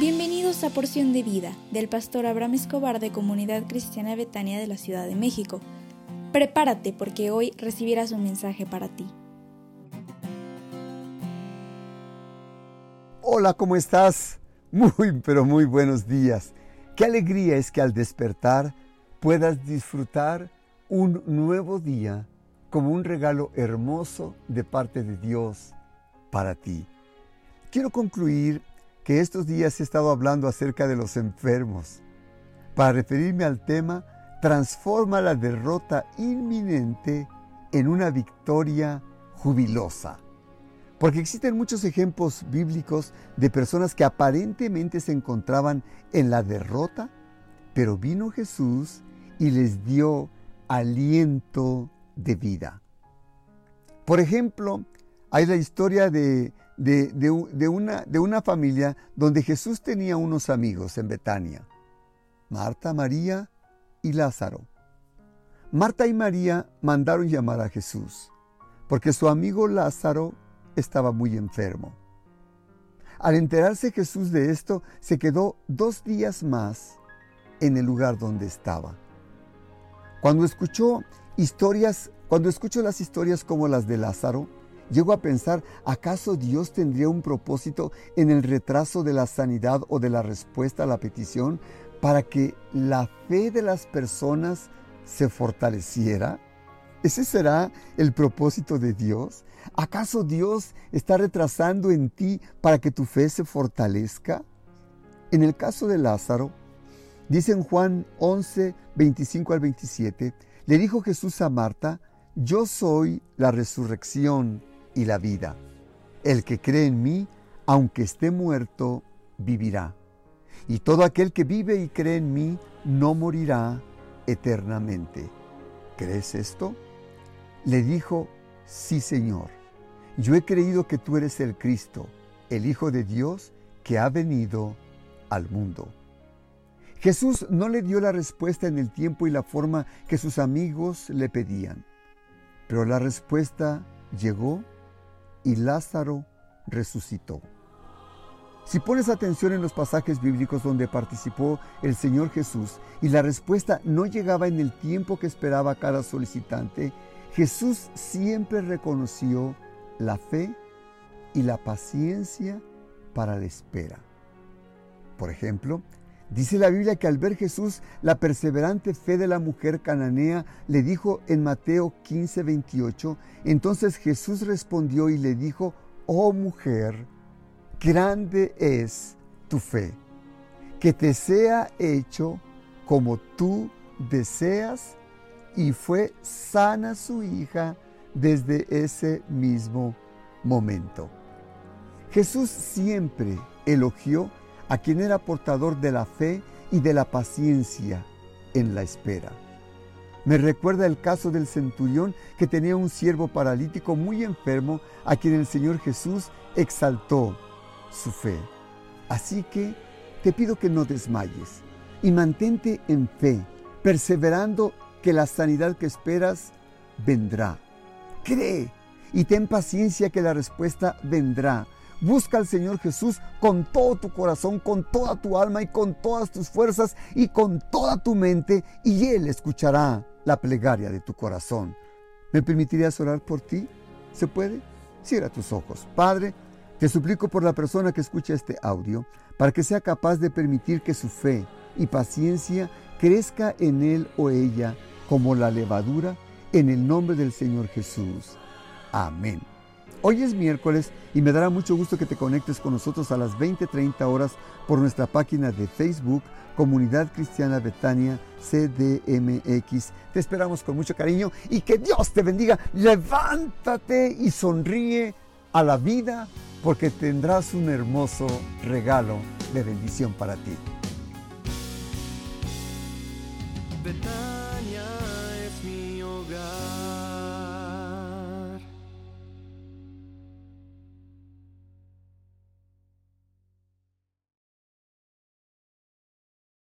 Bienvenidos a Porción de Vida del pastor Abraham Escobar de Comunidad Cristiana Betania de la Ciudad de México. Prepárate porque hoy recibirás un mensaje para ti. Hola, ¿cómo estás? Muy, pero muy buenos días. Qué alegría es que al despertar puedas disfrutar un nuevo día como un regalo hermoso de parte de Dios para ti. Quiero concluir que estos días he estado hablando acerca de los enfermos para referirme al tema Transforma la derrota inminente en una victoria jubilosa. Porque existen muchos ejemplos bíblicos de personas que aparentemente se encontraban en la derrota, pero vino Jesús y les dio aliento de vida. Por ejemplo, hay la historia de de, una, de una familia donde Jesús tenía unos amigos en Betania, Marta, María y Lázaro. Marta y María mandaron llamar a Jesús porque su amigo Lázaro estaba muy enfermo. Al enterarse Jesús de esto, se quedó dos días más en el lugar donde estaba. Cuando escuchó historias, cuando escuchó las historias como las de Lázaro, Llego a pensar, ¿acaso Dios tendría un propósito en el retraso de la sanidad o de la respuesta a la petición para que la fe de las personas se fortaleciera? ¿Ese será el propósito de Dios? ¿Acaso Dios está retrasando en ti para que tu fe se fortalezca? En el caso de Lázaro, dice en Juan 11, 25 al 27, le dijo Jesús a Marta, yo soy la resurrección y la vida. El que cree en mí, aunque esté muerto, vivirá. Y todo aquel que vive y cree en mí, no morirá eternamente. ¿Crees esto? Le dijo, sí Señor, yo he creído que tú eres el Cristo, el Hijo de Dios que ha venido al mundo. Jesús no le dio la respuesta en el tiempo y la forma que sus amigos le pedían, pero la respuesta llegó y Lázaro resucitó. Si pones atención en los pasajes bíblicos donde participó el Señor Jesús y la respuesta no llegaba en el tiempo que esperaba cada solicitante, Jesús siempre reconoció la fe y la paciencia para la espera. Por ejemplo, Dice la Biblia que al ver Jesús la perseverante fe de la mujer cananea, le dijo en Mateo 15, 28, entonces Jesús respondió y le dijo, oh mujer, grande es tu fe, que te sea hecho como tú deseas, y fue sana su hija desde ese mismo momento. Jesús siempre elogió a quien era portador de la fe y de la paciencia en la espera. Me recuerda el caso del centurión que tenía un siervo paralítico muy enfermo a quien el Señor Jesús exaltó su fe. Así que te pido que no desmayes y mantente en fe, perseverando que la sanidad que esperas vendrá. Cree y ten paciencia que la respuesta vendrá Busca al Señor Jesús con todo tu corazón, con toda tu alma y con todas tus fuerzas y con toda tu mente y Él escuchará la plegaria de tu corazón. ¿Me permitirías orar por ti? ¿Se puede? Cierra tus ojos. Padre, te suplico por la persona que escucha este audio para que sea capaz de permitir que su fe y paciencia crezca en él o ella como la levadura en el nombre del Señor Jesús. Amén. Hoy es miércoles y me dará mucho gusto que te conectes con nosotros a las 20:30 horas por nuestra página de Facebook, Comunidad Cristiana Betania CDMX. Te esperamos con mucho cariño y que Dios te bendiga. Levántate y sonríe a la vida porque tendrás un hermoso regalo de bendición para ti.